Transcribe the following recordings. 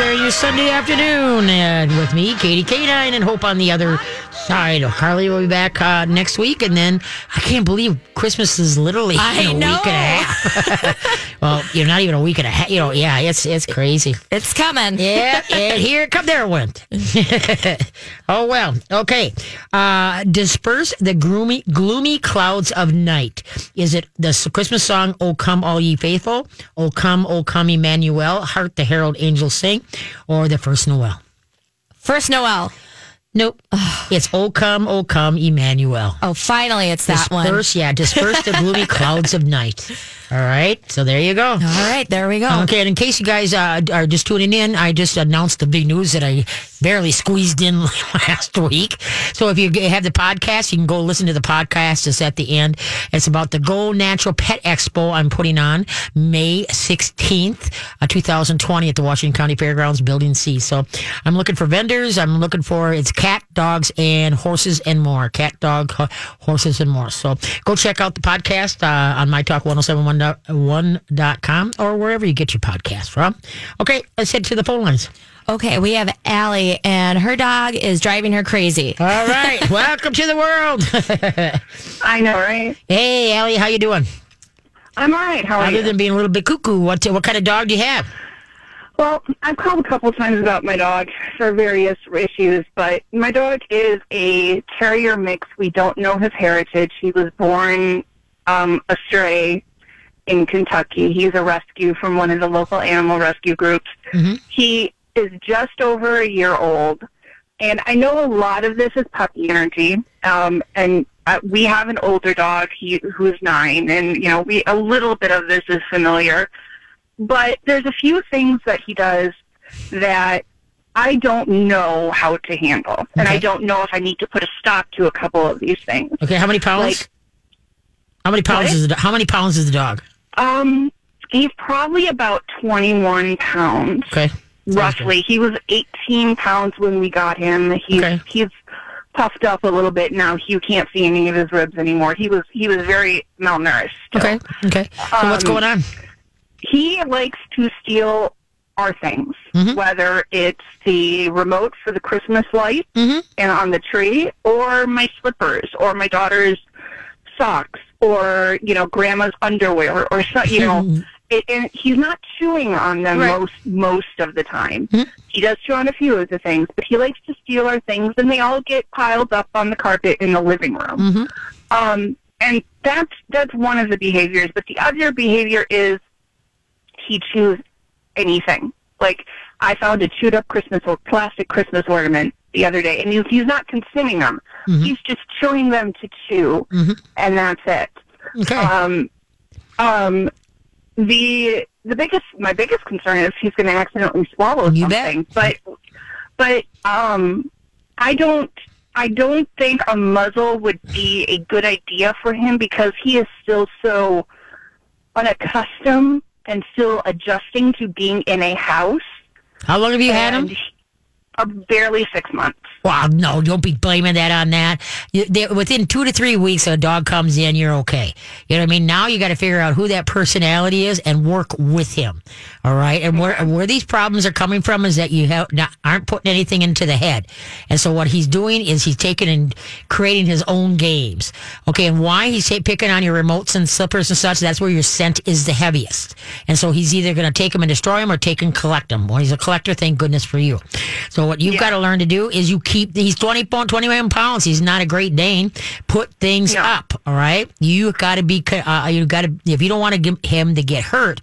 sharing your Sunday afternoon and with me, Katie K9, and Hope on the other side. Carly will be back uh, next week, and then I can't believe Christmas is literally I in a know. week and a half. well, you're not even a week and a half. You know, yeah, it's it's crazy. It's coming. Yeah, and here come. There it went. oh well. Okay. Uh, disperse the gloomy gloomy clouds of night. Is it the Christmas song "O Come All Ye Faithful"? "O Come, O Come, Emmanuel"? Hark the herald angels sing, or the first Noel? First Noel. Nope. it's "O Come, O Come, Emmanuel." Oh, finally, it's that one. Disperse, yeah, disperse the gloomy clouds of night. All right. So there you go. All right, there we go. Okay, and in case you guys uh, are just tuning in, I just announced the big news that I barely squeezed in last week. So if you have the podcast, you can go listen to the podcast. It's at the end. It's about the Go Natural Pet Expo I'm putting on May 16th, uh, 2020 at the Washington County Fairgrounds, Building C. So I'm looking for vendors. I'm looking for, it's cat, dogs, and horses and more. Cat, dog, horses, and more. So go check out the podcast uh, on mytalk1071.com or wherever you get your podcast from. Okay, let's head to the phone lines. Okay, we have Allie, and her dog is driving her crazy. All right, welcome to the world. I know, right? hey, Allie, how you doing? I'm all right. How are Other you? Other than being a little bit cuckoo, what what kind of dog do you have? well, I've called a couple times about my dog for various issues, but my dog is a terrier mix. We don't know his heritage. He was born um, a stray in Kentucky. He's a rescue from one of the local animal rescue groups. He is just over a year old. And I know a lot of this is puppy energy. Um, and uh, we have an older dog he, who's nine, and you know, we a little bit of this is familiar. But there's a few things that he does that I don't know how to handle, and I don't know if I need to put a stop to a couple of these things. Okay, how many pounds? Like- how many pounds What? is the how many pounds is the dog? Um, he's probably about 21 pounds. Okay. roughly. He was 18 pounds when we got him. He's Okay. he's puffed up a little bit now. You can't see any of his ribs anymore. He was he was very malnourished. Okay. Okay. So what's Um, going on? He likes to steal our things, Mhm. whether it's the remote for the Christmas light Mhm. and on the tree, or my slippers, or my daughter's socks, or you know grandma's underwear, or so, you know. It, and he's not chewing on them Right. most most of the time. Mhm. He does chew on a few of the things, but he likes to steal our things, and they all get piled up on the carpet in the living room. Mhm. Um, and that's that's one of the behaviors. But the other behavior is he chews anything. Like I found a chewed up Christmas or plastic Christmas ornament the other day, and he's, he's not consuming them. Mhm. He's just chewing them to chew, Mhm. and that's it. Okay. Um, um, the the biggest my biggest concern is he's going to accidentally swallow You bet. something. But but um, I don't I don't think a muzzle would be a good idea for him because he is still so unaccustomed and still adjusting to being in a house. How long have you had him? Barely six months. Wow, no, don't be blaming that on that. You, they, within two to three weeks, a dog comes in, you're okay. You know what I mean? Now you got to figure out who that personality is and work with him. All right, and where where these problems are coming from is that you have not, aren't putting anything into the head, and so what he's doing is he's taking and creating his own games. Okay, and why he's picking on your remotes and slippers and such? That's where your scent is the heaviest, and so he's either going to take them and destroy them or take and collect them. Well, he's a collector. Thank goodness for you. So what you've got to learn to do is you keep. He's 20, pound- 21 pounds. He's not a Great Dane. Put things Yeah. up. All right. You got to be. Uh, you got to. If you don't want to him to get hurt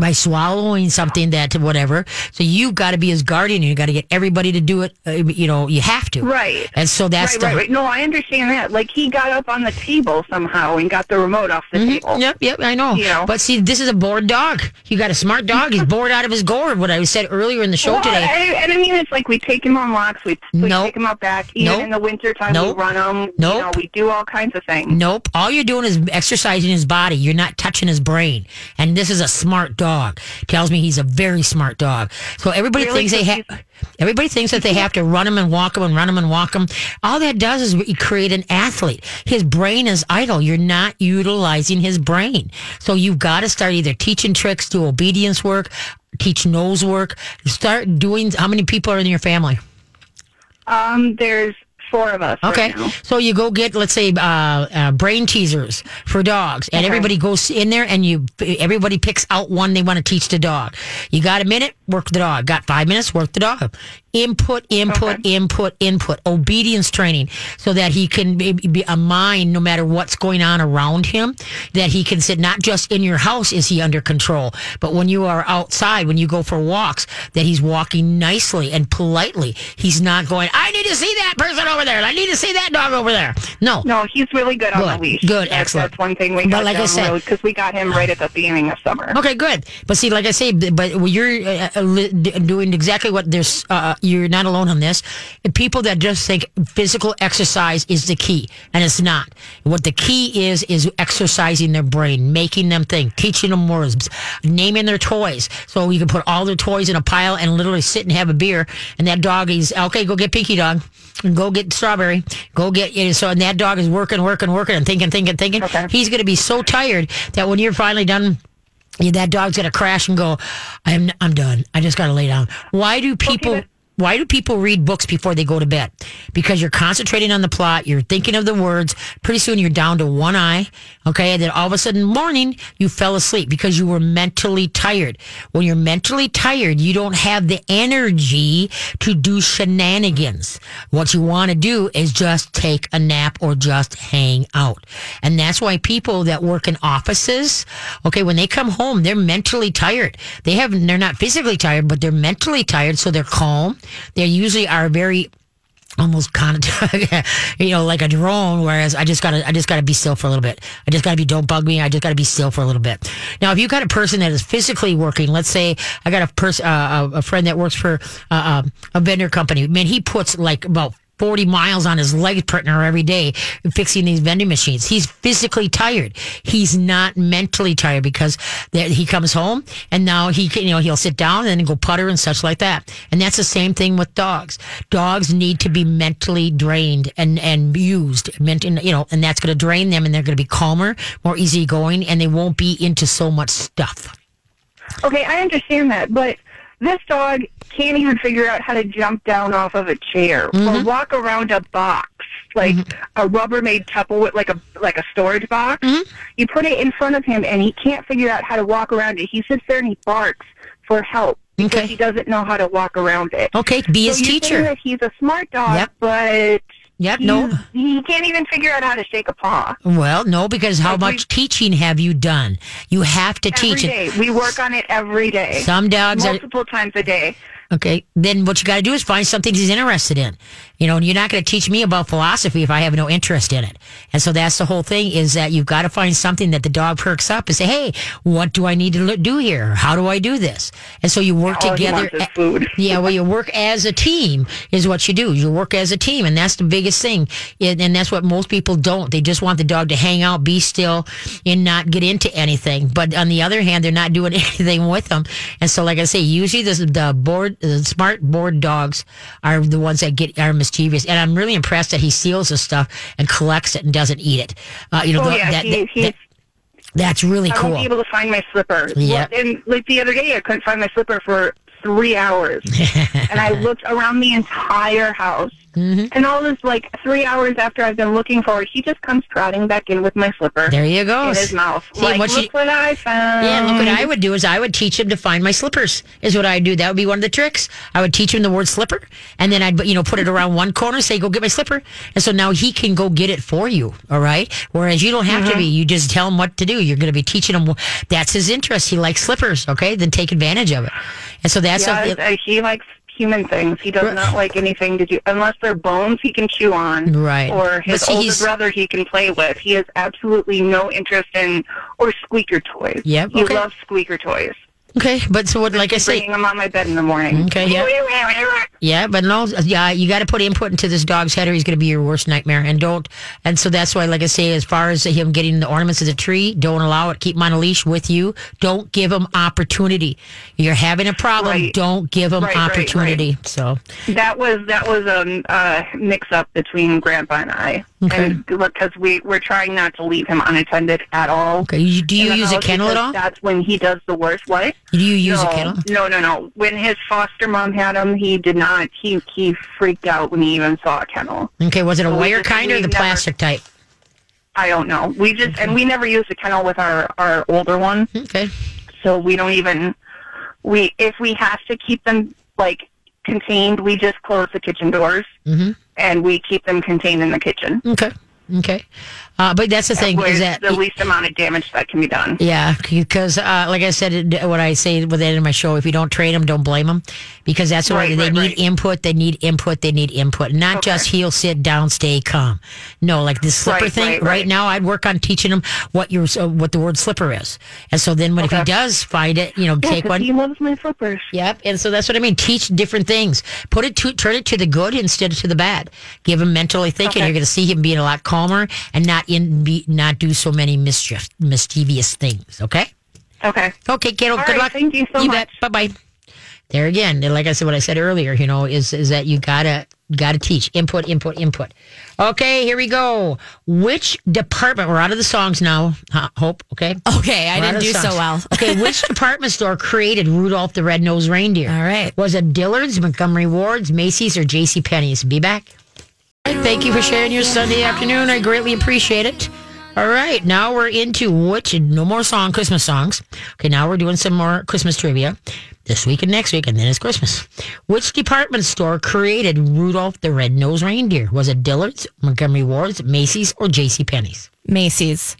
by swallowing something that whatever. So you've got to be his guardian. You got to get everybody to do it. Uh, you know, you have to. Right. And so that's right, the. right, right. No, I understand that. Like he got up on the table somehow and got the remote off the table. Yep, yep, I know. You know. But see, this is a bored dog. You got a smart dog. He's bored out of his gourd. What I said earlier in the show Well, today. I, and I mean, it's like we take him on walks. We, we Nope. take him out back. Even Nope. in the wintertime, Nope. we run him. Nope. You know, we do all kinds of things. Nope. All you're doing is exercising his body. You're not touching his brain. And this is a smart dog. Dog. Tells me he's a very smart dog. So everybody Really? thinks they have. Everybody thinks that they have to run him and walk him and run him and walk him. All that does is create an athlete. His brain is idle. You're not utilizing his brain. So you've got to start either teaching tricks, do obedience work, teach nose work, start doing. How many people are in your family? Um, there's four of us. Okay, Right so you go get let's say uh, uh, brain teasers for dogs, and Okay. everybody goes in there, and you everybody picks out one they want to teach the dog. You got a minute, work the dog. Got five minutes, work the dog. Input, input, input, input. Obedience training, so that he can be, be a mind no matter what's going on around him. That he can sit not just in your house is he under control, but when you are outside, when you go for walks, that he's walking nicely and politely. He's not going. I need to see that person over there. I need to see that dog over there. No, No, he's really good on Good. the leash. Good. That's, Excellent. That's one thing we But got like I said- because we got him right at the beginning of summer. Okay, good. But see, like I say, but you're uh, uh, doing exactly what there's. Uh, you're not alone on this. People that just think physical exercise is the key, and it's not. What the key is is exercising their brain, making them think, teaching them words, naming their toys. So you can put all their toys in a pile and literally sit and have a beer. And that dog is okay. Go get Pinky Dog. And go get strawberry. Go get you know, so and that dog is working, working, working, and thinking, thinking, thinking. Okay. He's going to be so tired that when you're finally done that dog's gonna crash and go. I'm I'm done. I just gotta lay down. Why do people? Why do people read books before they go to bed? Because you're concentrating on the plot. You're thinking of the words. Pretty soon you're down to one eye. Okay, and then all of a sudden morning you fell asleep because you were mentally tired. When you're mentally tired, you don't have the energy to do shenanigans. What you want to do is just take a nap or just hang out. And that's why people that work in offices, okay, when they come home, they're mentally tired. They have they're not physically tired, but they're mentally tired, so they're calm. They usually are very almost kind of you know like a drone whereas i just gotta i just gotta be still for a little bit. I just gotta be don't bug me. I just gotta be still for a little bit. Now if you got a person that is physically working let's say i got a person uh, a friend that works for uh, um, a vendor company man he puts like about 40 miles on his leg partner every day fixing these vending machines. He's physically tired. He's not mentally tired because that he comes home and now he can, you know, he'll sit down and go putter and such like that. And that's the same thing with dogs. Dogs need to be mentally drained and, and used, meant, you know, and that's going to drain them and they're going to be calmer, more easygoing, and they won't be into so much stuff. Okay, I understand that, but this dog can't even figure out how to jump down off of a chair Mm-hmm. or walk around a box, like a Rubbermaid Tupperware, like a like a storage box. Mm-hmm. You put it in front of him, and he can't figure out how to walk around it. He sits there and he barks for help because Okay. he doesn't know how to walk around it. Okay, be so his teacher. he's a smart dog, Yep. but Yep, no. he can't even figure out how to shake a paw. Well, no, because how Every- much teaching have you done? You have to teach it. we work on it every day, Some dogs are multiple times a day. Okay. Then what you got to do is find something he's interested in. You know, you're not going to teach me about philosophy if I have no interest in it. And so that's the whole thing is that you've got to find something that the dog perks up and say, Hey, what do I need to do here? How do I do this? And so you work All together. yeah. Well, you work as a team is what you do. You work as a team. And that's the biggest thing. And that's what most people don't. They just want the dog to hang out, be still and not get into anything. But on the other hand, they're not doing anything with them. And so, like I say, usually the, the board, the smart board dogs are the ones that get, are mischievous. And I'm really impressed that he steals this stuff and collects it and doesn't eat it. Uh, you know, Oh the- yeah, that, he, that- that's really I cool. won't be able to find my slipper. Yeah. Well, And like the other day, I couldn't find my slipper for three hours, and I looked around the entire house. Mm-hmm. And all this, like three hours after I've been looking for it, he just comes trotting back in with my slipper There you go. in his mouth. See, like, what look you- what I found. Yeah, look what I would do is I would teach him to find my slippers. Is what I would do. That would be one of the tricks. I would teach him the word slipper, and then I'd you know put it around one corner, say go get my slipper, and so now he can go get it for you. All right. Whereas you don't have to be. You just tell him what to do. You're going to be teaching him. That's his interest. He likes slippers. Okay, then take advantage of it. And so that's Yeah, a, uh, he likes human things. He does not like anything to do unless they're bones he can chew on, Right. Or his see, older brother he can play with. He has absolutely no interest in or squeaker toys. Yep, he okay. loves squeaker toys. Okay. But so what? Like I say, Bringing them on my bed in the morning. Okay, yeah. Yeah, but no, yeah, you got to put input into this dog's head, or he's going to be your worst nightmare. And don't, and so that's why, like I say, as far as him getting the ornaments of the tree, don't allow it. Keep him on a leash with you. Don't give him opportunity. You're having a problem. Right. Don't give him Right, right, opportunity. So, That was that was a uh, mix up between Grandpa and I, Okay. and because we we're trying not to leave him unattended at all. okay, do you use a kennel at all? That's when he does the worst. What? Do you use no, a kennel? No, no, no. When his foster mom had him, he did not. He he freaked out when he even saw a kennel. Okay, was it a we wire just- kind or the never- plastic type? I don't know. We just and we never used a kennel with our our older one, Okay, so we don't even. We if we have to keep them like contained, we just close the kitchen doors Mhm. and we keep them contained in the kitchen. okay, okay. Uh, but that's the thing is that the least amount of damage that can be done. Yeah, because uh, like I said, what I say with that in my show, if you don't train them, don't blame them, because that's why Right, they right, need input. They need input. They need input, not Okay. just heel, sit down, stay calm. No, like this slipper thing. right, now, I'd work on teaching him what your uh, what the word slipper is, and so then when if he does find it, you know, Yeah, take one. He loves my flippers. Yep, and so that's what I mean. Teach different things. Put it to turn it to the good instead of to the bad. Give him mentally thinking. Okay. You're going to see him being a lot calmer and not in be not do so many mischief mischievous things. Okay. Okay. Okay, Carol. All good right, luck. thank you so you much. Bye bye. There again, like I said, what I said earlier, you know, is is that you gotta gotta teach input, input, input. Okay, here we go. Which department? We're out of the songs now. Huh, Hope. Okay. Okay, I We're out didn't do songs. so well. okay, which department store created Rudolph the Red-Nosed Reindeer? All right. Was it Dillard's, Montgomery Ward's, Macy's, or J.C. Penney's? Be back. Thank you for sharing your Sunday afternoon. I greatly appreciate it. All right, now we're into which no more song Christmas songs. Okay, now we're doing some more Christmas trivia this week and next week, and then it's Christmas. Which department store created Rudolph the Red-Nosed Reindeer? Was it Dillard's, Montgomery Ward's, Macy's, or J.C. Penney's? Macy's.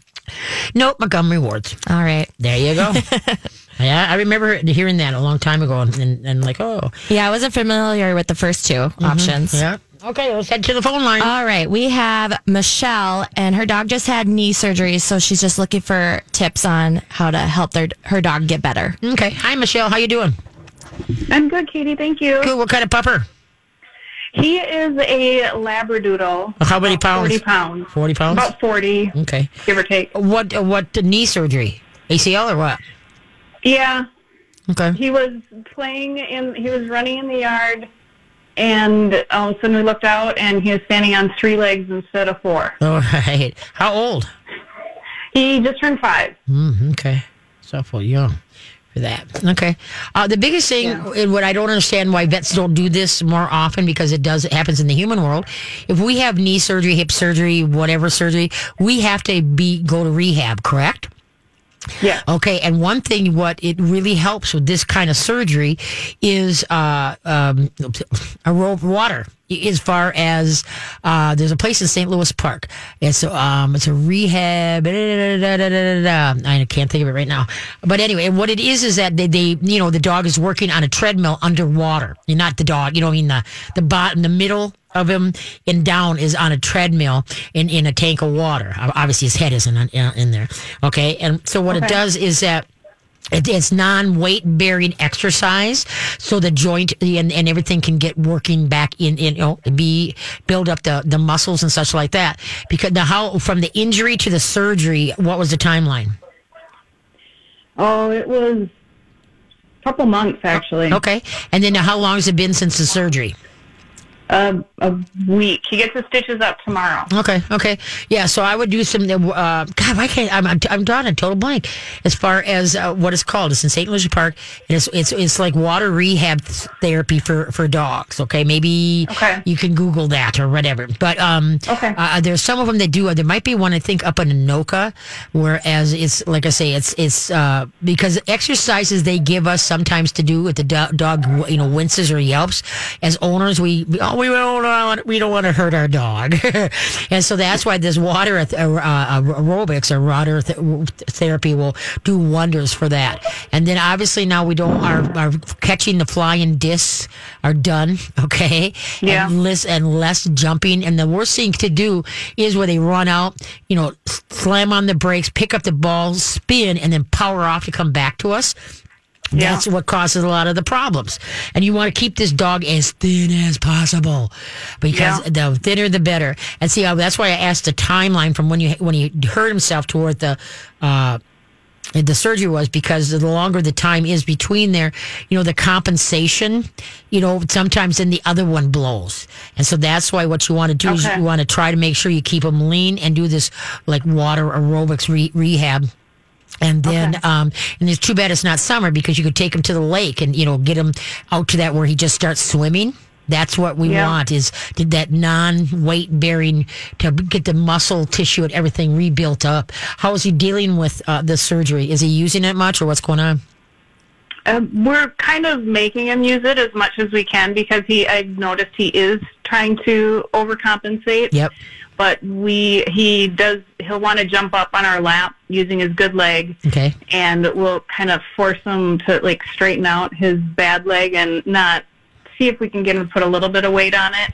Nope, Montgomery Ward's. All right. There you go. yeah, I remember hearing that a long time ago, and, and, and like, oh, Yeah, I wasn't familiar with the first two mm-hmm. options. yeah. Okay, let's head to the phone line. All right, we have Michelle, and her dog just had knee surgery, so she's just looking for tips on how to help their her dog get better. okay, hi Michelle, how you doing? I'm good, Katie. Thank you. Good. What kind of pupper? He is a Labradoodle. How many pounds? Forty pounds. Forty pounds. About forty, Okay. give or take. What uh, what knee surgery? ACL or what? Yeah, Okay. he was playing in. He was running in the yard, and all of a sudden we looked out, and he was standing on three legs instead of four. All right. How old? He just turned five. Mm, okay. So awful young for that. Okay. Uh, the biggest thing, and what I don't understand why vets don't do this more often because it does, it happens in the human world. If we have knee surgery, hip surgery, whatever surgery, we have to be, go to rehab, correct? Yeah. Okay, and one thing what it really helps with this kind of surgery is uh, um, a water. As far as uh, there's a place in St. Louis Park, it's um, it's a rehab. da, da, da. I can't think of it right now, but anyway, what it is is that they, they you know the dog is working on a treadmill underwater. You're not the dog, you know, I mean the the bottom, the middle of him and down is on a treadmill in, in a tank of water. Obviously, his head isn't in, in there. Okay. And so what it does is that it, it's non-weight bearing exercise, so the joint and, and everything can get working back in, in you know, be build up the, the muscles and such like that. Because now, how from the injury to the surgery, what was the timeline? Oh, it was a couple months actually. Okay, and then how long has it been since the surgery? Uh, a week. He gets his stitches up tomorrow. Okay, okay, yeah. So I would do some. Uh, God, why can't I'm I'm, I'm drawing a total blank as far as uh, what it's called. It's in St. Louis Park, and it's it's it's like water rehab therapy for for dogs. Okay, maybe Okay. you can Google that or whatever. But um, Okay. uh, there's some of them that do. There might be one I think up in Anoka, whereas it's like I say, it's it's uh, because exercises they give us sometimes to do with the do- dog, you know, winces or yelps. As owners, we we, oh, we don't want we don't want to hurt our dog, and so that's why this water uh, uh, aerobics or water th- therapy will do wonders for that. And then obviously now we don't are, our catching the flying discs are done. Okay, Yeah. And less and less jumping. And the worst thing to do is where they run out, you know, slam on the brakes, pick up the ball, spin, and then power off to come back to us. Yeah. That's what causes a lot of the problems. And you want to keep this dog as thin as possible because Yeah. the thinner the better. And see, uh, that's why I asked the timeline from when you when he hurt himself toward the uh, the surgery was because the longer the time is between there, you know, the compensation, you know, sometimes then the other one blows. And so that's why what you want to do is you want to try to make sure you keep them lean and do this like water aerobics re- rehab. And then, Okay. um, and it's too bad it's not summer because you could take him to the lake and, you know, get him out to that where he just starts swimming. That's what we Yeah. want is that non-weight bearing to get the muscle tissue and everything rebuilt up. How is he dealing with uh, the surgery? Is he using it much or what's going on? Um, we're kind of making him use it as much as we can because he. I've noticed he is trying to overcompensate. Yep. But we, he does. He'll want to jump up on our lap using his good leg, Okay. and we'll kind of force him to like straighten out his bad leg and not see if we can get him to put a little bit of weight on it.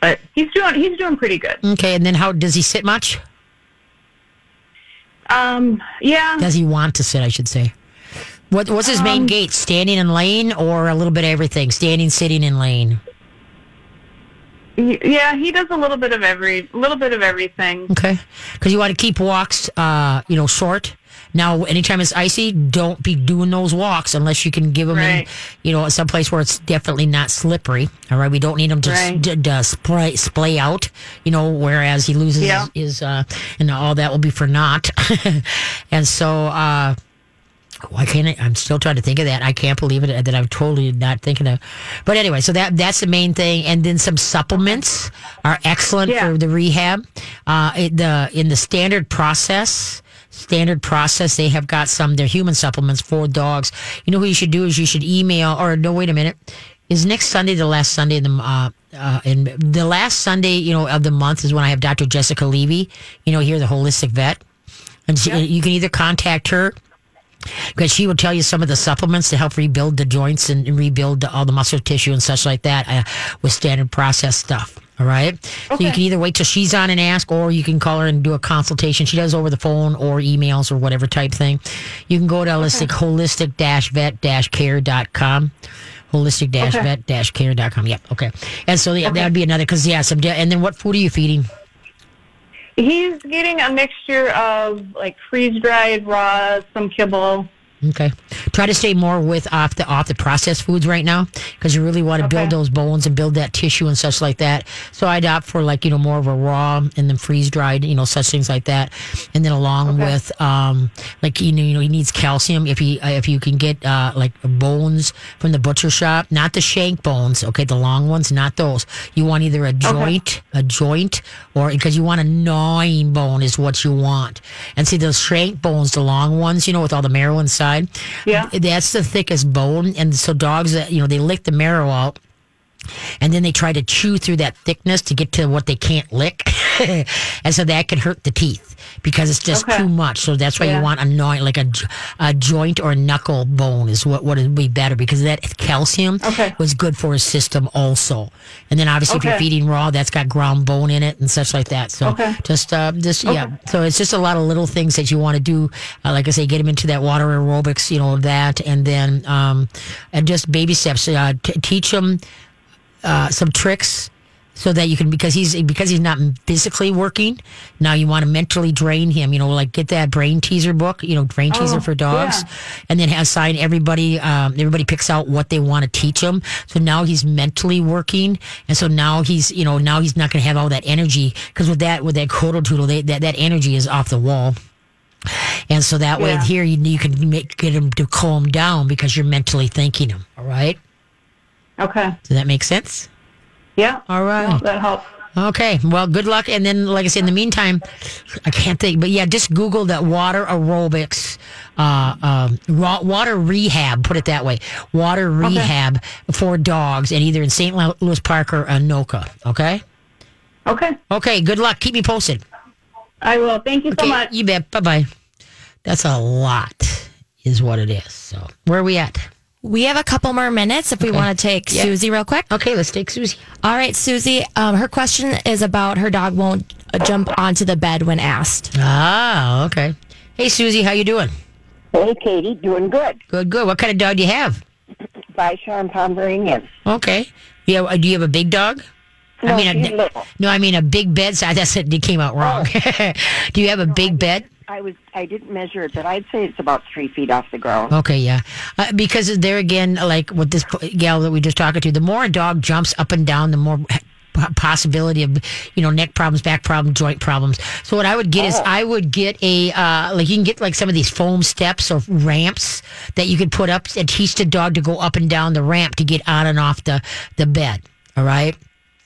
But he's doing. He's doing pretty good. Okay. And then how does he sit much? Um. Yeah. Does he want to sit? I should say. What What's his main Um, gait? Standing and laying, or a little bit of everything? Standing, sitting, and laying. Yeah. He does a little bit of every. Little bit of everything. Okay. Because you want to keep walks, uh, you know, short. Now, anytime it's icy, don't be doing those walks unless you can give them in, you know, someplace where it's definitely not slippery. All right. We don't need them to, Right. spray, splay out, you know, whereas he loses Yeah. his, uh, and all that will be for naught. and so, uh, why can't I? I'm still trying to think of that. I can't believe it that I'm totally not thinking of. But anyway, so that that's the main thing, and then some supplements are excellent Yeah. for the rehab. Uh, it, the in the standard process, standard process, they have got some. They're human supplements for dogs. You know what you should do is you should email or no, wait a minute. Is next Sunday the last Sunday in the uh, uh, in the last Sunday you know of the month is when I have Dr. Jessica Levy. You know here the holistic vet, and she, you can either contact her because she will tell you some of the supplements to help rebuild the joints and rebuild all the muscle tissue and such like that uh, with standard process stuff. All right. So you can either wait till she's on and ask, or you can call her and do a consultation. She does over the phone or emails or whatever type thing. You can go to holistic, holistic vet care.com. Holistic vet care.com. Yep. Okay. And so yeah, that would be another, because yeah, some, and then what food are you feeding? He's getting a mixture of like freeze dried, raw, some kibble. Okay. Try to stay more with off the off the processed foods right now because you really want to build those bones and build that tissue and such like that. So I'd opt for like you know more of a raw and then freeze dried, you know, such things like that. And then along Okay. with um like you know you know he needs calcium if he uh, if you can get uh like bones from the butcher shop, not the shank bones, okay, the long ones, not those. You want either a joint, a joint, or because you want a gnawing bone is what you want. And see those shank bones, the long ones, you know, with all the marrow inside. Yeah. That's the thickest bone. And so dogs that, you know, they lick the marrow out and then they try to chew through that thickness to get to what they can't lick. and so that can hurt the teeth because it's just Okay. too much. So that's why you want a gnawing, like a, a joint or knuckle bone is what, what would be better because that calcium Okay. was good for his system also. And then obviously if you're feeding raw, that's got ground bone in it and such like that. So Okay. just, uh, just, yeah. So it's just a lot of little things that you want to do. Uh, like I say, get him into that water aerobics, you know, that, and then, um, and just baby steps, uh, t- teach him, uh, some tricks so that you can because he's because he's not physically working now you want to mentally drain him you know like get that brain teaser book you know brain teaser Oh, for dogs yeah. and then assign everybody um, everybody picks out what they want to teach him so now he's mentally working and so now he's you know now he's not going to have all that energy because with that with that cododoodle they, that that energy is off the wall and so that way Yeah. here you, you can make, get him to calm down because you're mentally thinking him all right Okay. does that make sense Yeah. all right No, that helps. Okay. Well, good luck. And then, like I said, in the meantime, I can't think, but yeah, just Google that water aerobics, uh, um, raw, water rehab, put it that way. Water rehab for dogs and either in St. Louis Park or Anoka. Okay. Okay. Okay. Good luck. Keep me posted. I will. Thank you so much. You bet. Bye bye. That's a lot, is what it is. So, where are we at? We have a couple more minutes if we want to take Yeah. Susie real quick. Okay. Let's take Susie. All right, Susie. Um, her question is about her dog won't uh, jump onto the bed when asked. Ah, okay. Hey, Susie, how you doing? Hey, Katie, doing good. Good, good. What kind of dog do you have? Bichon Pomeranian. Okay. Yeah. Do you have a big dog? No, I mean, she's a, little. no, I mean a big bed size. That's it. It came out wrong. do you have a big bed? I was I didn't measure it, but I'd say it's about three feet off the ground. Okay, yeah. Uh, because there again, like with this gal that we just talking to, the more a dog jumps up and down, the more possibility of you know neck problems, back problems, joint problems. So what I would get is I would get a uh, like you can get like some of these foam steps or ramps that you could put up and teach the dog to go up and down the ramp to get on and off the the bed. All right.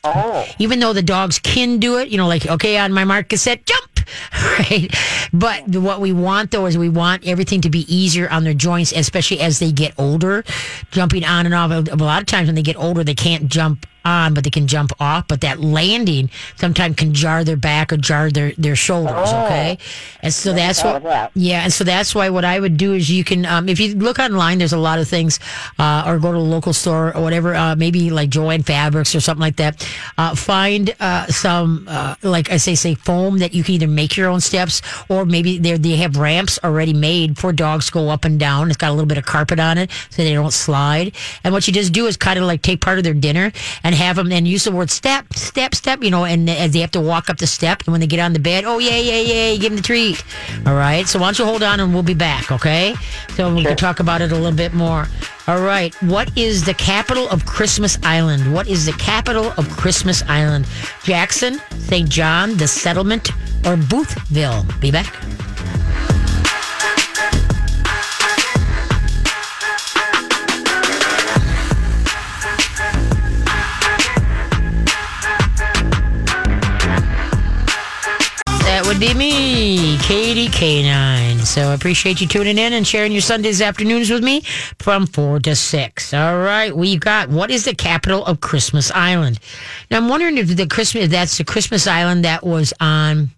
Oh, Even though the dogs can do it, you know, like okay, on my mark, cassette, jump, right? But what we want though is we want everything to be easier on their joints, especially as they get older. Jumping on and off. A lot of times when they get older, they can't jump on, but they can jump off. But that landing sometimes can jar their back or jar their their shoulders. Okay, and so that's what. that. Yeah, and so that's why what I would do is you can, um, if you look online, there's a lot of things, uh, or go to a local store or whatever, uh, maybe like Jo-Ann Fabrics or something like that. Uh, find uh, some, uh, like I say, say foam that you can either make your own steps or maybe they they have ramps already made for dogs to go up and down. It's got a little bit of carpet on it so they don't slide. And what you just do is kind of like take part of their dinner and have them and use the word step, step, step, you know, and as they have to walk up the step and when they get on the bed, oh, yeah, yeah, yeah, give them the treat. All right. So why don't you hold on and we'll be back, okay? So we can talk about it a little bit more. All right. What is the capital of Christmas Island? What is the capital of Christmas Island? Jackson, St. John, the settlement, or Boothville? Be back. That would be me, Katie K9. So I appreciate you tuning in and sharing your Sundays afternoons with me from 4 to 6. All right, we got what is the capital of Christmas Island? Now I'm wondering if the Christmas if that's the Christmas Island that was on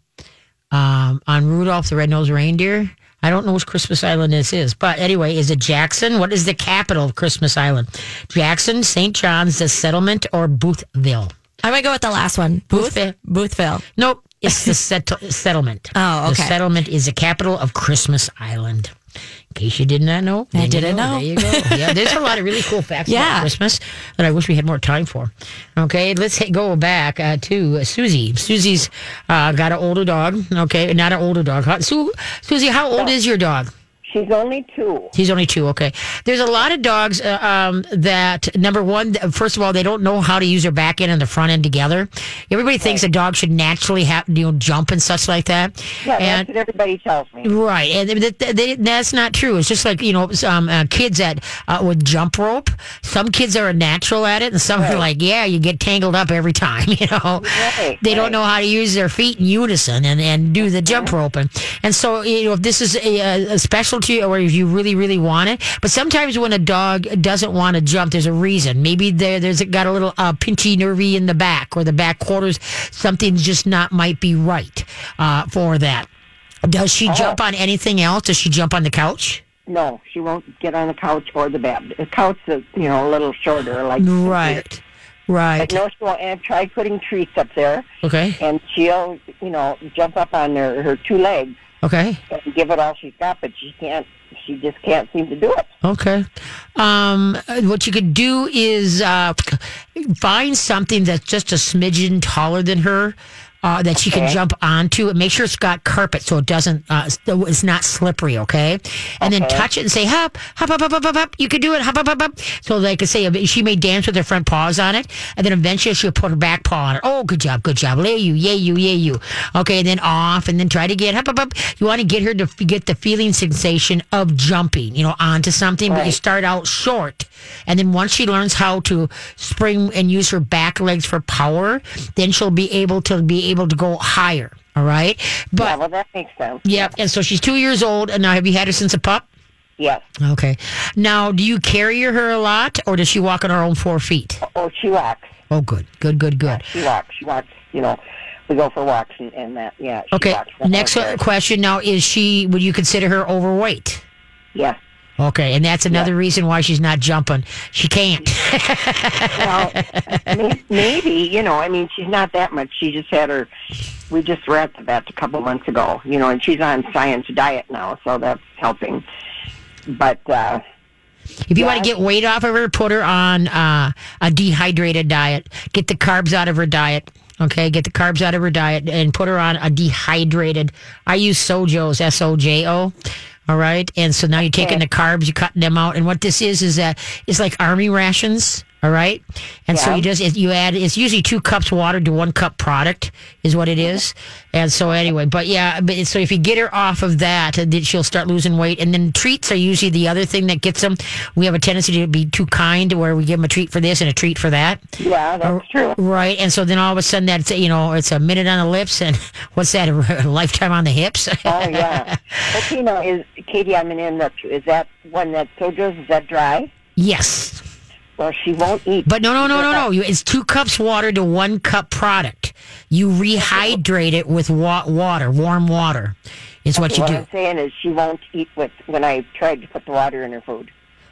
um, on Rudolph the Red-Nosed Reindeer. I don't know which Christmas Island this is, but anyway, is it Jackson? What is the capital of Christmas Island? Jackson, St. John's, the settlement, or Boothville? I might go with the last one. Booth, Boothville. Boothville. Nope, it's the settle- settlement. Oh, okay. The settlement is the capital of Christmas Island. In case you did not know, I didn't know. There you go. Yeah, there's a lot of really cool facts about Christmas that I wish we had more time for. Okay, let's hit, go back uh, to uh, Susie. Susie's uh, got an older dog. Okay, not an older dog. Su- Susie, how old is your dog? She's only two. He's only two. Okay. There's a lot of dogs uh, um, that number one, first of all, they don't know how to use their back end and the front end together. Everybody thinks a dog should naturally have you know jump and such like that. Yeah, and that's what everybody tells me. Right, and th- th- th- that's not true. It's just like you know, some uh, kids that uh, with jump rope. Some kids are natural at it, and some are like, yeah, you get tangled up every time. You know, Right, they don't know how to use their feet in unison and, and do the jump roping. And so, you know, if this is a, a specialty or if you really, really want it, but sometimes when a dog doesn't want to jump, there's a reason. Maybe there, there's got a little uh, pinchy nervy in the back or the back quarters. Something's just not might be right uh, for that. Does she jump on anything else? Does she jump on the couch? No, she won't get on the couch or the bed. The couch is, you know, a little shorter, like Right. Right. But no, she won't. And I've tried putting treats up there, Okay. and she'll, you know, jump up on her her two legs Okay. and give it all she's got, but she can't. She just can't seem to do it. Okay. Um, what you could do is uh, find something that's just a smidgen taller than her. Uh, that she can jump onto. And make sure it's got carpet so it doesn't uh, it's not slippery okay? And then touch it and say hop hop hop hop hop hop, hop. you can do it hop hop hop hop. So they could say she may dance with her front paws on it and then eventually she'll put her back paw on it oh good job good job. Lay you yay you yay you. Okay and then off and then try to get hop hop hop. You want to get her to f- get the feeling sensation of jumping you know onto something but you start out short. And then once she learns how to spring and use her back legs for power then she'll be able to be able to go higher all right yeah, well, that makes sense. yeah and so she's two years old and now have you had her since a pup Yes. okay now do you carry her a lot or does she walk on her own four feet Oh, she walks. oh good good good good She walks. She walks. You know, we go for walks and, and that. Yeah. Okay next question now is she would you consider her overweight Yes. Okay and that's another reason why she's not jumping she can't Well, maybe you know. I mean, she's not that much. She just had her. We just the vet a couple months ago. You know, and she's on science diet now, so that's helping. but uh, If you want to get weight off of her, put her on uh, a dehydrated diet. Get the carbs out of her diet. Okay, get the carbs out of her diet and put her on a dehydrated. I use Sojo's S O J O. All right, and so now you're taking the carbs, you're cutting them out, and what this is is that it's like army rations. All right, and so you just you add it's usually two cups water to one cup product is what it is, and so anyway, but yeah, but so if you get her off of that, uh, then she'll start losing weight, and then treats are usually the other thing that gets them. We have a tendency to be too kind, where we give them a treat for this and a treat for that. yeah, that's true. Right, and so then all of a sudden that's you know it's a minute on the lips and what's that a lifetime on the hips? Oh yeah. okay, now is Katie? I'm gonna interrupt you. Is that one that Sojo's? Is that dry? yes, Well, she won't eat. but no, no, no, no, no. You, it's two cups water to one cup product. You rehydrate it with wa- water, warm water. Is what you what do. I'm saying is she won't eat with when I tried to put the water in her food.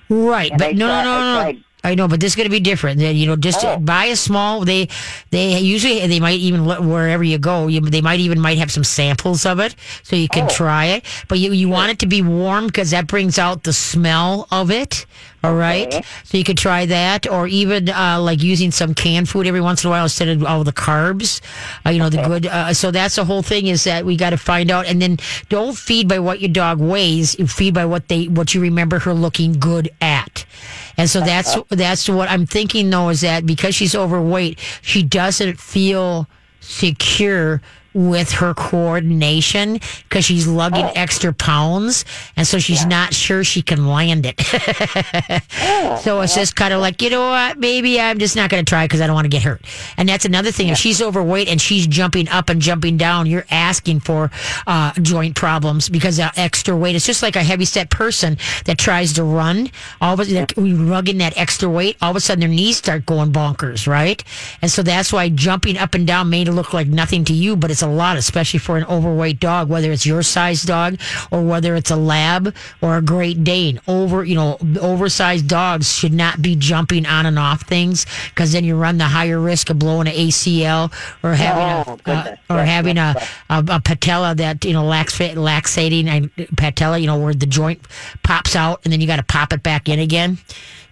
Right, And but I no, tried- no, no, I no. I know, but this is going to be different. Then you know, just Oh. buy a small. They, they usually they might even wherever you go, you, they might even might have some samples of it, so you can Oh. try it. But you you want it to be warm because that brings out the smell of it. All right, Okay. so you could try that, or even uh, like using some canned food every once in a while instead of all the carbs. Uh, you know, the good. Uh, so that's the whole thing is that we got to find out, and then don't feed by what your dog weighs. Feed by what they what you remember her looking good at. And so that's that's what I'm thinking though is that because she's overweight, she doesn't feel secure with her coordination because she's lugging extra pounds and so she's not sure she can land it. so it's just kind of like, you know what, maybe I'm just not going to try because I don't want to get hurt. And that's another thing. If she's overweight and she's jumping up and jumping down, you're asking for uh, joint problems because of extra weight. It's just like a heavy set person that tries to run. All of a sudden, we rugging that extra weight. All of a sudden, their knees start going bonkers, right? And so that's why jumping up and down may look like nothing to you, but it's a lot, especially for an overweight dog, whether it's your size dog or whether it's a lab or a Great Dane. Over, you know, oversized dogs should not be jumping on and off things because then you run the higher risk of blowing an ACL or having Oh, a uh, or Yes, having yes, a, yes. a a patella that you know lax, luxating and patella, you know, where the joint pops out and then you got to pop it back in again.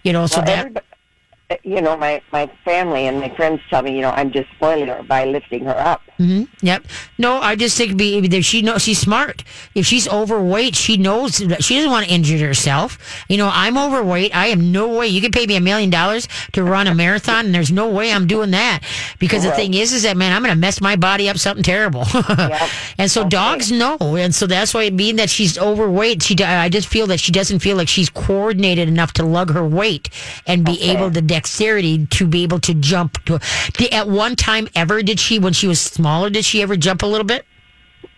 You know, so Well, that you know, my my family and my friends tell me, you know, I'm just spoiling her by lifting her up. hmm Yep. No, I just think be, that she knows she's smart. If she's overweight, she knows that she doesn't want to injure herself. You know, I'm overweight. I have no way. You can pay me a million dollars to run a marathon, and there's no way I'm doing that because the thing is, is that man, I'm going to mess my body up something terrible. and so Okay. dogs know, and so that's why being that she's overweight, she I just feel that she doesn't feel like she's coordinated enough to lug her weight and be Okay. able the dexterity to be able to jump. To, at one time ever, did she when she was smaller? Did she ever jump a little bit?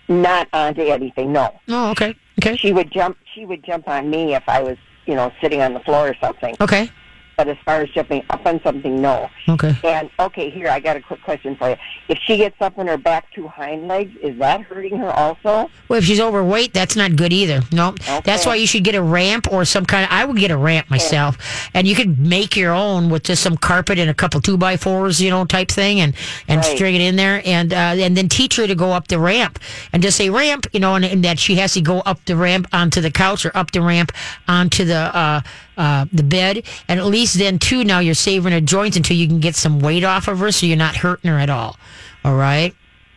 Not onto anything, no. Oh, okay, okay, She would jump. She would jump on me if I was, you know, sitting on the floor or something. okay, But as far as jumping up on something, no. okay. And okay, here I got a quick question for you. If she gets up on her back two hind legs, is that hurting her also? Well, if she's overweight, that's not good either. No, that's Okay. why you should get a ramp or some kind of. I would get a ramp myself, and you could make your own with just some carpet and a couple two by fours, you know, type thing, and and Right. string it in there, and uh, and then teach her to go up the ramp and just say ramp, you know, and, and that she has to go up the ramp onto the couch or up the ramp onto the. Uh, uh, the bed, and at least then too. Now you're saving her joints until you can get some weight off of her, so you're not hurting her at all. All right.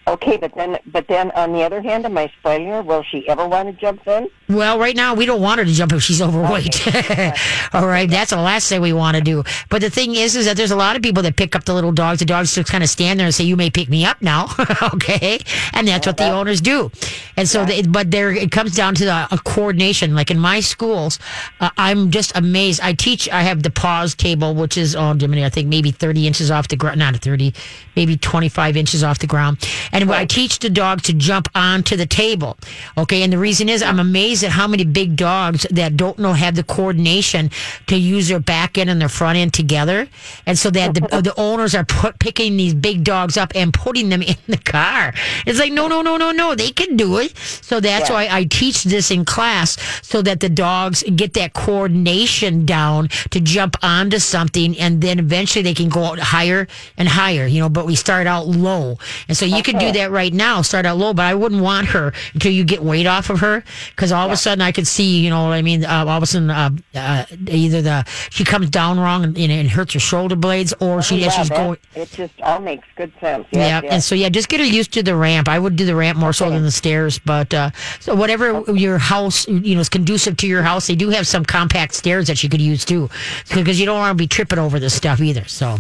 Okay, but then, but then on the other hand, am I spoiling her? Will she ever want to jump in? Well, right now we don't want her to jump if she's overweight. All right, that's the last thing we want to do. But the thing is, is that there's a lot of people that pick up the little dogs. The dogs just kind of stand there and say, "You may pick me up now," okay, and that's what the owners do. And so, they, but there it comes down to the, a coordination. Like in my schools, uh, I'm just amazed. I teach. I have the pause table, which is oh, Jiminy, I think maybe 30 inches off the ground, not 30, maybe 25 inches off the ground. And I teach the dog to jump onto the table. Okay. And the reason is I'm amazed at how many big dogs that don't know have the coordination to use their back end and their front end together. And so that the, the owners are put, picking these big dogs up and putting them in the car. It's like, no, no, no, no, no. They can do it. So that's Yeah. why I teach this in class so that the dogs get that coordination down to jump onto something and then eventually they can go out higher and higher, you know, but we start out low. And so you can do do that right now. Start out low, but I wouldn't want her until you get weight off of her because all of a sudden I could see, you know what I mean? Uh, all of a sudden, uh, uh, either the she comes down wrong and, and, and hurts her shoulder blades, or she yeah, she's going. It just all makes good sense. Yeah, Yes, yes. and so yeah, just get her used to the ramp. I would do the ramp more so than the stairs, but uh, so whatever your house you know is conducive to your house, they do have some compact stairs that you could use too, because you don't want to be tripping over this stuff either. So.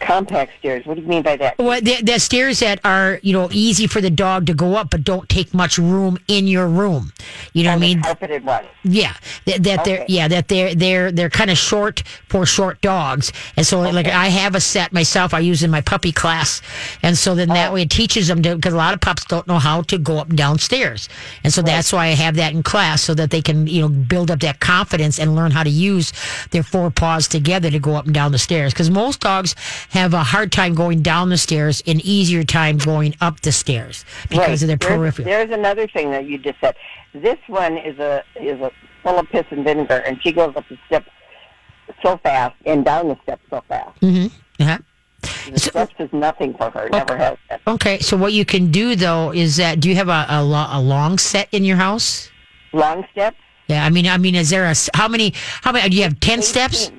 Compact stairs. What do you mean by that? Well, the, the stairs that are you know easy for the dog to go up, but don't take much room in your room. You know what I mean? Carpeted ones. Yeah, that, that they're yeah that they're they're they're kind of short for short dogs, and so like I have a set myself. I use in my puppy class, and so then Oh. that way it teaches them to because a lot of pups don't know how to go up and down stairs, and so that's why I have that in class so that they can you know build up that confidence and learn how to use their four paws together to go up and down the stairs. Because most dogs have a hard time going down the stairs, and easier time going up the stairs because of their there's, peripheral. There's another thing that you just said. This one is a is a full of piss and vinegar, and she goes up the steps so fast and down the steps so fast. Yeah. The steps is nothing for her. Never has been. Okay, so what you can do though is that do you have a a, lo- a long set in your house? Long steps. Yeah, I mean, I mean, is there a how many? How many? Do you have ten steps?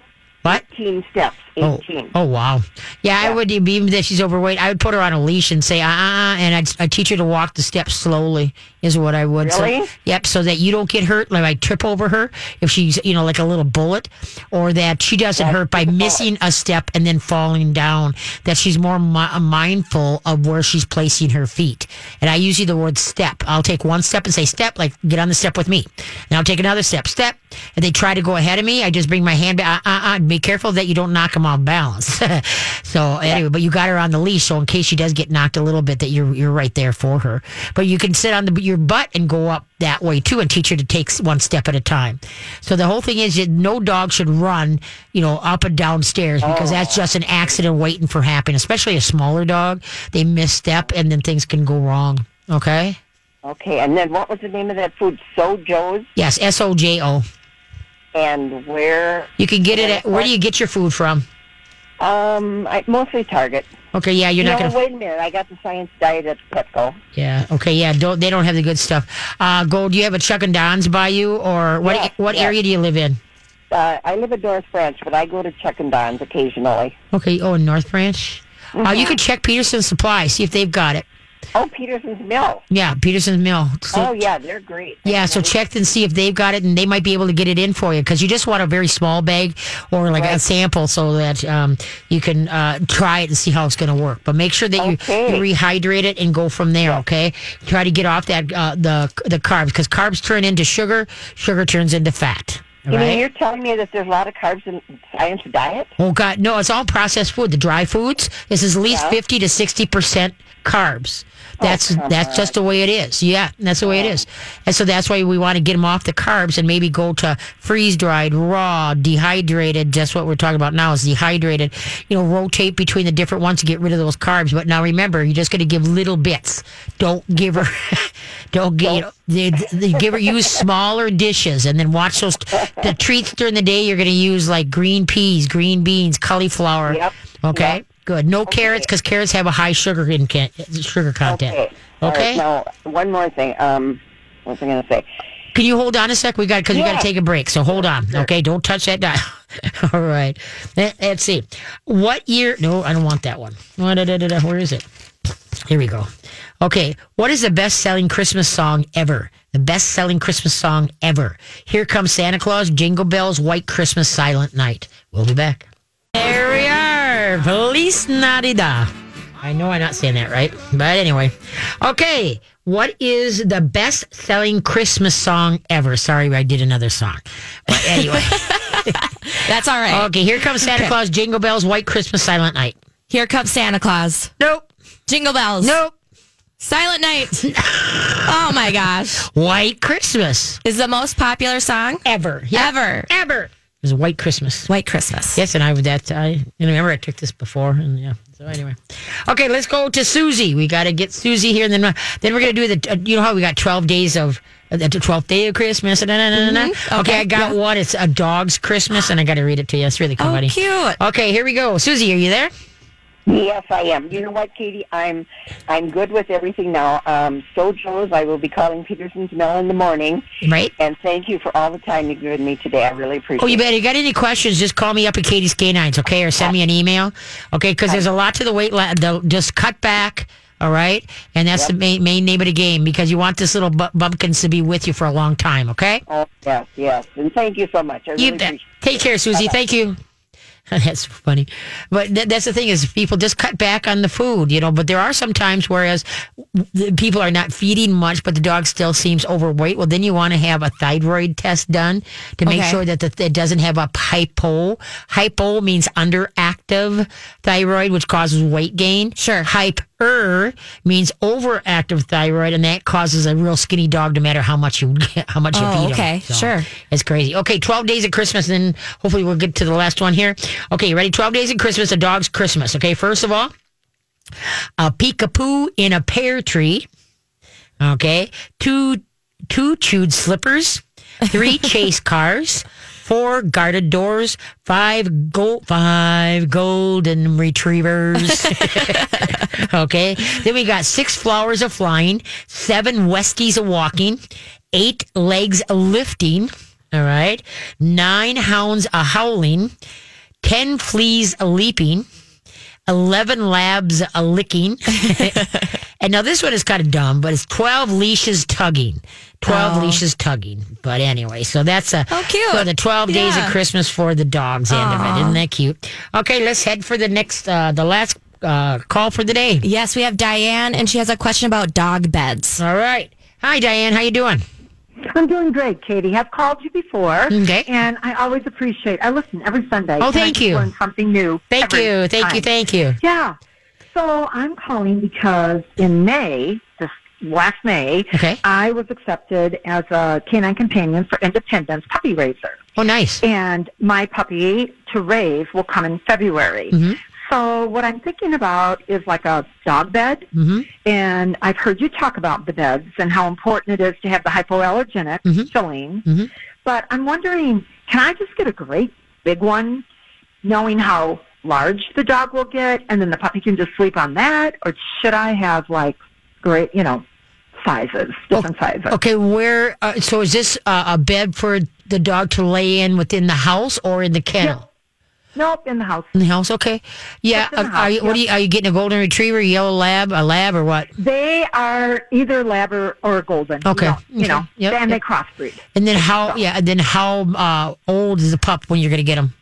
What? 18 steps. Oh, 18. oh wow. Yeah, I would even that she's overweight. I would put her on a leash and say, ah, uh, and I'd, I'd teach her to walk the steps slowly. Is what I would. Really? So, yep. So that you don't get hurt. Like I trip over her if she's you know like a little bullet, or that she doesn't hurt by missing a step and then falling down. That she's more mi- mindful of where she's placing her feet. And I use the word step. I'll take one step and say step, like get on the step with me. And I'll take another step, step. And they try to go ahead of me. I just bring my hand back. Uh, uh, uh, be careful that you don't knock them off balance. so anyway, but you got her on the leash, so in case she does get knocked a little bit, that you're you're right there for her. But you can sit on the, your butt and go up that way too, and teach her to take one step at a time. So the whole thing is that no dog should run, you know, up and down stairs because that's just an accident waiting for happening. Especially a smaller dog, they misstep and then things can go wrong. Okay. Okay, and then what was the name of that food? Sojo's, Yes, S O J O. and where? You can get it at where do you get your food from? Um, I, mostly Target. Okay, yeah, you're no, not gonna. wait a minute. I got the Science Diet at Petco. Yeah. Okay. Yeah. Don't they don't have the good stuff? Uh, Gold. Do you have a Chuck and Don's by you, or what? Yes, what yes. area do you live in? Uh, I live at North Branch, but I go to Chuck and Don's occasionally. Okay. Oh, in North Branch. Uh, Mm-hmm. you could check Peterson Supply, see if they've got it. Oh, Peterson's Mill. Yeah, Peterson's Mill. So, oh, yeah, they're great. Yeah, so check and see if they've got it, and they might be able to get it in for you because you just want a very small bag or like a sample so that um, you can uh, try it and see how it's going to work. But make sure that you, Okay. you rehydrate it and go from there. Okay, try to get off that uh, the the carbs because carbs turn into sugar, sugar turns into fat. You right. mean you're telling me that there's a lot of carbs in Science Diet? Oh God, no! It's all processed food. The dry foods. This is at least Yeah. fifty to sixty percent carbs. Oh, that's come that's on. just the way it is. Yeah, that's the way it is. And so that's why we want to get them off the carbs and maybe go to freeze dried, raw, dehydrated. Just what we're talking about now is dehydrated. You know, rotate between the different ones to get rid of those carbs. But now remember, you're just going to give little bits. Don't give her. don't get. You know, they, they give her use smaller dishes and then watch those the treats during the day. You're going to use like green peas, green beans, cauliflower. Yep. Okay. Yep. Good. No carrots because carrots have a high sugar in sugar content. Okay. All right, Okay. now, one more thing. Um, what was I going to say? Can you hold on a sec? We got because we got to take a break. So hold on. Okay. Don't touch that dial. All right. Let- Let's see. What year? No, I don't want that one. Where is it? Here we go. Okay. What is the best selling Christmas song ever? The best selling Christmas song ever. Here comes Santa Claus, Jingle Bells, White Christmas, Silent Night. We'll be back. There we are. Feliz Navidad. I know I'm not saying that right, but anyway. Okay. What is the best selling Christmas song ever? Sorry, I did another song. But anyway. That's all right. okay, here comes Santa Claus, Jingle Bells, White Christmas, Silent Night. Here comes Santa Claus. Nope. Jingle bells. Nope. Silent Night. oh my gosh. White Christmas. Is the most popular song Ever. Yeah. ever. Ever. It was White Christmas. White Christmas. Yes, and I that I remember I took this before and yeah. So anyway, okay, let's go to Susie. We got to get Susie here, and then uh, then we're gonna do the uh, you know how we got twelve days of uh, the twelfth day of Christmas. Na, na, na, na. Okay, Mm-hmm. Okay, I got yeah. one. It's a dog's Christmas, and I got to read it to you. It's really cool, Oh, buddy. cute. Okay, here we go. Susie, are you there? Yes, I am. You know what, Katie? I'm I'm good with everything now. Um, Sojo's, I will be calling Peterson's Mill in the morning. Right? And thank you for all the time you've given me today. I really appreciate it. Oh, you bet. You got any questions? Just call me up at Katie's Canines, okay? Or send me an email, okay? Because there's a lot to the weight. La- the, just cut back, all right? And that's the main, main name of the game because you want this little bu- bumpkins to be with you for a long time, okay? Oh, yes, yes. And thank you so much. I really You bet. appreciate Take care, Susie. Thank you. That's funny, but th- that's the thing is people just cut back on the food, you know. But there are some times whereas the people are not feeding much, but the dog still seems overweight. Well, then you want to have a thyroid test done to make Okay. sure that the, it doesn't have a hypo. Hypo means underactive thyroid, which causes weight gain. Sure. Hyper means overactive thyroid, and that causes a real skinny dog, no matter how much you how much you Oh, feed 'em. okay. Sure. It's crazy. Okay, 12 days of Christmas, and then hopefully we'll get to the last one here. Okay, you ready? 12 days of Christmas, a dog's Christmas. Okay, first of all, a peek-a-boo in a pear tree. Okay, two two chewed slippers, three chase cars, four guarded doors, five gold five golden retrievers. okay, then we got six flowers of flying, seven westies a walking, eight legs a lifting. All right, nine hounds a howling, ten fleas a leaping. 11 labs a licking. and now this one is kind of dumb, but it's 12 leashes tugging. 12 leashes tugging. But anyway, so that's a Oh, cute. so the 12 days of Christmas for the dogs end of it. Isn't that cute? Okay, let's head for the next uh the last uh call for the day. Yes, we have Diane, and she has a question about dog beds. All right. Hi Diane, how you doing? I'm doing great, Katie. I've called you before. Okay. And I always appreciate I listen every Sunday. Oh, thank you. Learn something new. Thank you. Thank you. Thank you. Yeah. So I'm calling because in May, this last May, Okay. I was accepted as a canine companion for Independence Puppy Raiser. Oh, nice. And my puppy to raise will come in February. Mm-hmm. So what I'm thinking about is like a dog bed. Mhm. And I've heard you talk about the beds and how important it is to have the hypoallergenic Mhm. filling. Mhm. But I'm wondering, can I just get a great big one, knowing how large the dog will get, and then the puppy can just sleep on that, or should I have like great, you know, sizes, different sizes? Okay, where uh, so is this uh, a bed for the dog to lay in within the house or in the kennel? Nope, in the house. In the house, okay. Yeah, Just in the uh, are you, house, what are you, are you getting a golden retriever, yellow lab, a lab, or what? They are either lab or, or golden. Okay. You know, you know Yep, and yep. they crossbreed. And then how? Yeah, and then how uh, old is the pup when you're going to get him?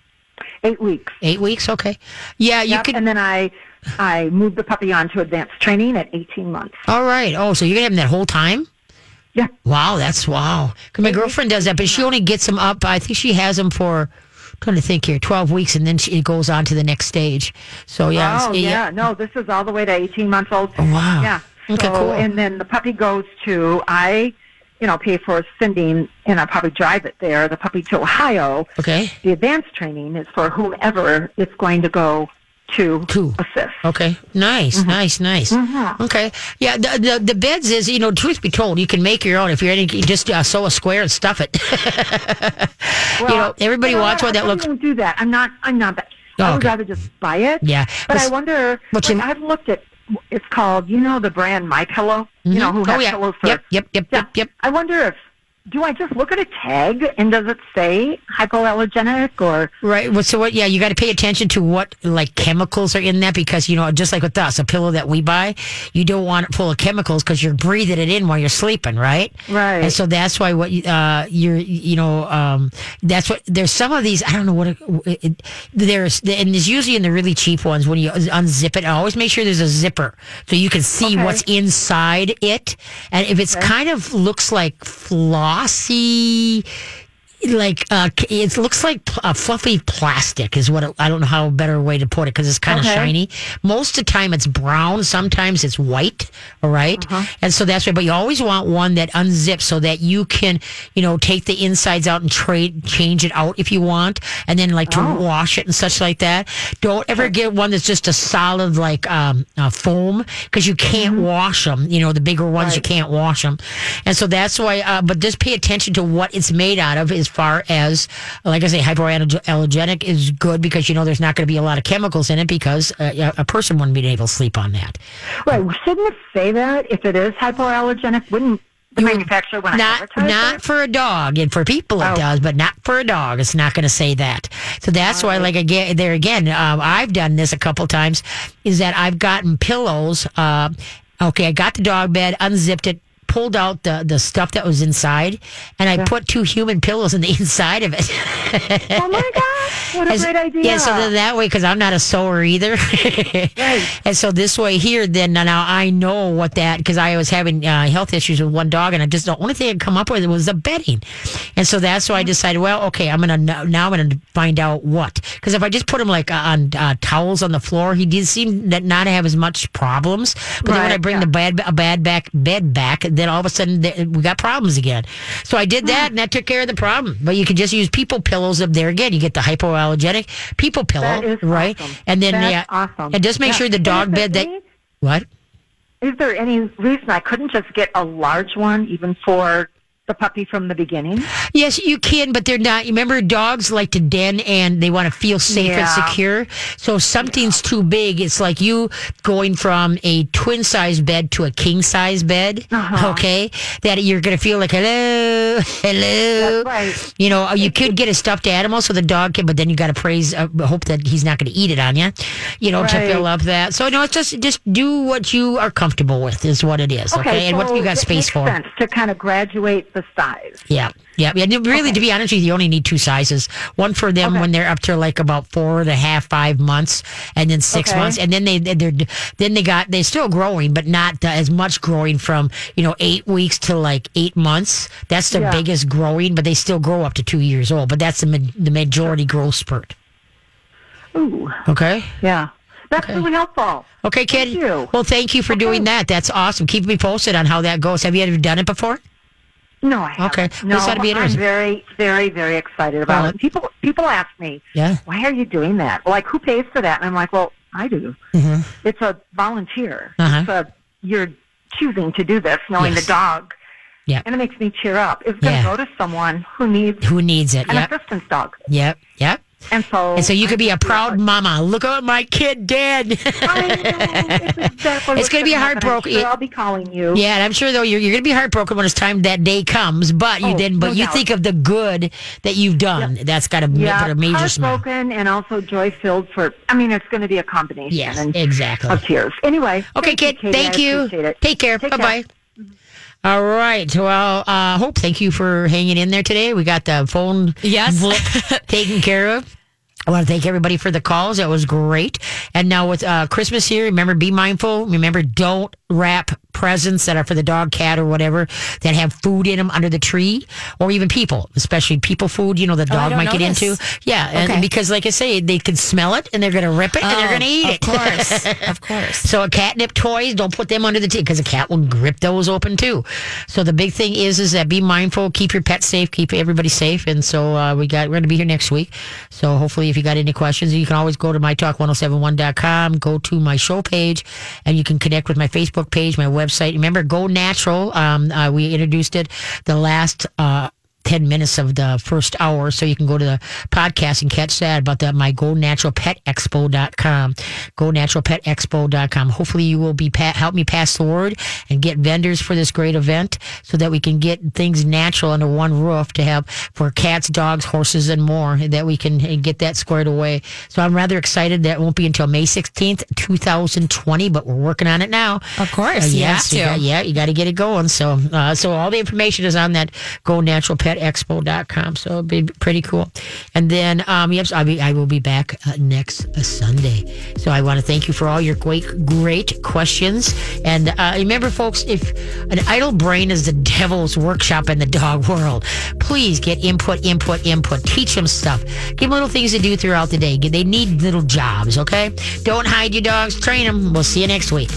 Eight weeks. Eight weeks, okay. Yeah, you Yep, could. And then I, I moved the puppy on to advanced training at 18 months. All right. Oh, so you're gonna have him that whole time? Yeah. Wow, that's wow. 'Cause my girlfriend does that, but she only gets them up. I think she has them for. Trying to think here, twelve weeks, and then she it goes on to the next stage. So yeah, Oh it's- yeah. no, this is all the way to 18 months old. Oh, wow. Yeah. Okay, so, cool. And then the puppy goes to I, you know, pay for sending, and I probably drive it there. The puppy to Ohio. Okay. The advanced training is for whomever it's going to go to To. assist. Okay. Nice, Mm-hmm. nice, nice. Okay. Yeah, the, the the beds is, you know, truth be told, you can make your own if you're any you just uh, sew a square and stuff it. Well, you know, everybody you know, wants I- one that I looks don't do that. I'm not. I'm not that. Oh, I would okay. rather just buy it. Yeah. But But I wonder. like, you- I've looked at. It's called. You know the brand My Pillow. You know who oh has yeah. pillows for. Yep, yep, yep, Yeah. yep, yep. I wonder if. Do I just look at a tag and does it say hypoallergenic or? Right. Well, so what? Yeah, you got to pay attention to what like chemicals are in that because you know, just like with us, a pillow that we buy, you don't want it full of chemicals because you're breathing it in while you're sleeping, right? Right. And so that's why what uh, you're, you know, um, that's what there's some of these. I don't know what it, it, there's, and there's usually in the really cheap ones when you unzip it. I Always make sure there's a zipper so you can see Okay. what's inside it. And if it's kind of looks like assim like uh it looks like pl- uh, fluffy plastic is what it, I don't know how a better way to put it because it's kind of Okay. shiny. Most of the time it's brown, sometimes it's white. All right? and so that's why. But you always want one that unzips so that you can, you know, take the insides out and trade change it out if you want, and then like to wash it and such like that. Don't ever get one that's just a solid like um uh, foam because you can't wash them. You know, the bigger ones you can't wash them, and so that's why. Uh, but just pay attention to what it's made out of. As far as, like I say, hypoallergenic is good because you know there's not going to be a lot of chemicals in it because uh, a person wouldn't be able to sleep on that. Right. Shouldn't it say that if it is hypoallergenic? Wouldn't the manufacturer want to not not it? for a dog and for people it Oh. does but not for a dog it's not going to say that so that's why like again there again um, i've done this a couple times is that i've gotten pillows uh, okay i got the dog bed unzipped it pulled out the, the stuff that was inside and i put two human pillows in the inside of it Oh my gosh! What a As- great idea. Yeah, so then that way, because I'm not a sewer either. Right. And so this way here, then now I know what that, because I was having uh, health issues with one dog, and I just, the only thing I could come up with was the bedding. And so that's why I decided, well, okay, I'm going to, now I'm going to find out what. Because if I just put him like on uh, towels on the floor, he did seem that not to have as much problems. But then when I bring yeah. the bad, a bad back bed back, then all of a sudden th- we got problems again. So I did that, and that took care of the problem. But you can just use people pillows up there again. You get the hypoallergenic people pillow, That is right? awesome. And then That's yeah, awesome. and just make Yeah. sure the dog bed that any- what. Is there any reason I couldn't just get a large one, even for the puppy from the beginning? Yes, you can, but they're not. You Remember, dogs like to den and they want to feel safe and secure. So if something's too big, it's like you going from a twin size bed to a king size bed. Uh-huh. Okay, that you're going to feel like hello, hello. That's right. You know, you could get a stuffed animal so the dog can, but then you got to praise, uh, hope that he's not going to eat it on you. You know, to fill up that. So no, it's just just do what you are comfortable with is what it is. Okay, and what you got space for. Sense to kind of graduate the size. Yeah, yeah, Really, to be honest with you, you only need two sizes. One for them Okay. when they're up to like about four and a half, five months, and then six Okay. months, and then they they're then they got they're still growing, but not as much growing from you know eight weeks to like eight months. That's the Yeah. biggest growing, but they still grow up to two years old. But that's the the majority growth spurt. Ooh, Okay. yeah. That's really helpful. Okay, kid. Thank you. Well, thank you for doing that. That's awesome. Keep me posted on how that goes. Have you ever done it before? No, I haven't. Okay. No, This ought to be I'm very, very, very excited about Well, it. People, people ask me, Yeah. why are you doing that? Like, who pays for that? And I'm like, well, I do. Mhm. It's a volunteer. Uh-huh. It's a, you're choosing to do this, knowing Yes. the dog. Yep. And it makes me cheer up. It's going to Yeah. go to someone who needs Who needs it? an Yep. assistance dog. Yep. Yep. And so, And so you could be a proud mama. Look at what my kid did. It's, It's gonna be heartbroken. Sure I'll be calling you. yeah, and I'm sure though you're, you're going to be heartbroken when it's time that day comes. But you Oh, then, but no you doubt. think of the good that you've done. That's got to Yeah, put a major smile. heartbroken and also joy filled for. I mean, it's going to be a combination. Yes, exactly. Of tears. Anyway. Okay, thank kid. Katie. Thank I you. Take care. Take bye care. bye. All right. Well, uh, Hope, thank you for hanging in there today. We got the phone Yes. taken care of. I want to thank everybody for the calls. That was great. And now with uh, Christmas here, remember, be mindful. Remember, don't wrap presents that are for the dog, cat, or whatever that have food in them under the tree, or even people, especially people food. You know, the Oh, dog don't might get this. into. Yeah, and because like I say, they can smell it and they're going to rip it and they're going to eat of it. Of course, of course. So a catnip toys, don't put them under the tree because a cat will grip those open too. So the big thing is, is that be mindful, keep your pets safe, keep everybody safe. And so uh, we got, we're going to be here next week. So hopefully, if you got any questions, you can always go to mytalk1071.com, go to my show page, and you can connect with my Facebook page, my website. Remember, Go Natural. Um, uh, we introduced it the last. Uh, 10 minutes of the first hour. So you can go to the podcast and catch that about the, my Go Natural Pet Expo.com. Go Natural Pet Expo.com. Hopefully you will be, pa- help me pass the word and get vendors for this great event so that we can get things natural under one roof to have for cats, dogs, horses, and more that we can uh, get that squared away. So I'm rather excited that it won't be until May 16th, 2020, but we're working on it now. Of course, Uh, yes, to. got- yeah, you got to get it going. So, uh, so all the information is on that GoNaturalPetExpo.com. So it'll be pretty cool. And then, um, yep, so I'll be, I will be back uh, next uh, Sunday. So I want to thank you for all your great, great questions. And uh, remember, folks, if an idle brain is the devil's workshop in the dog world, please get input, input, input. Teach them stuff. Give them little things to do throughout the day. They need little jobs. Okay. Don't hide your dogs. Train them. We'll see you next week.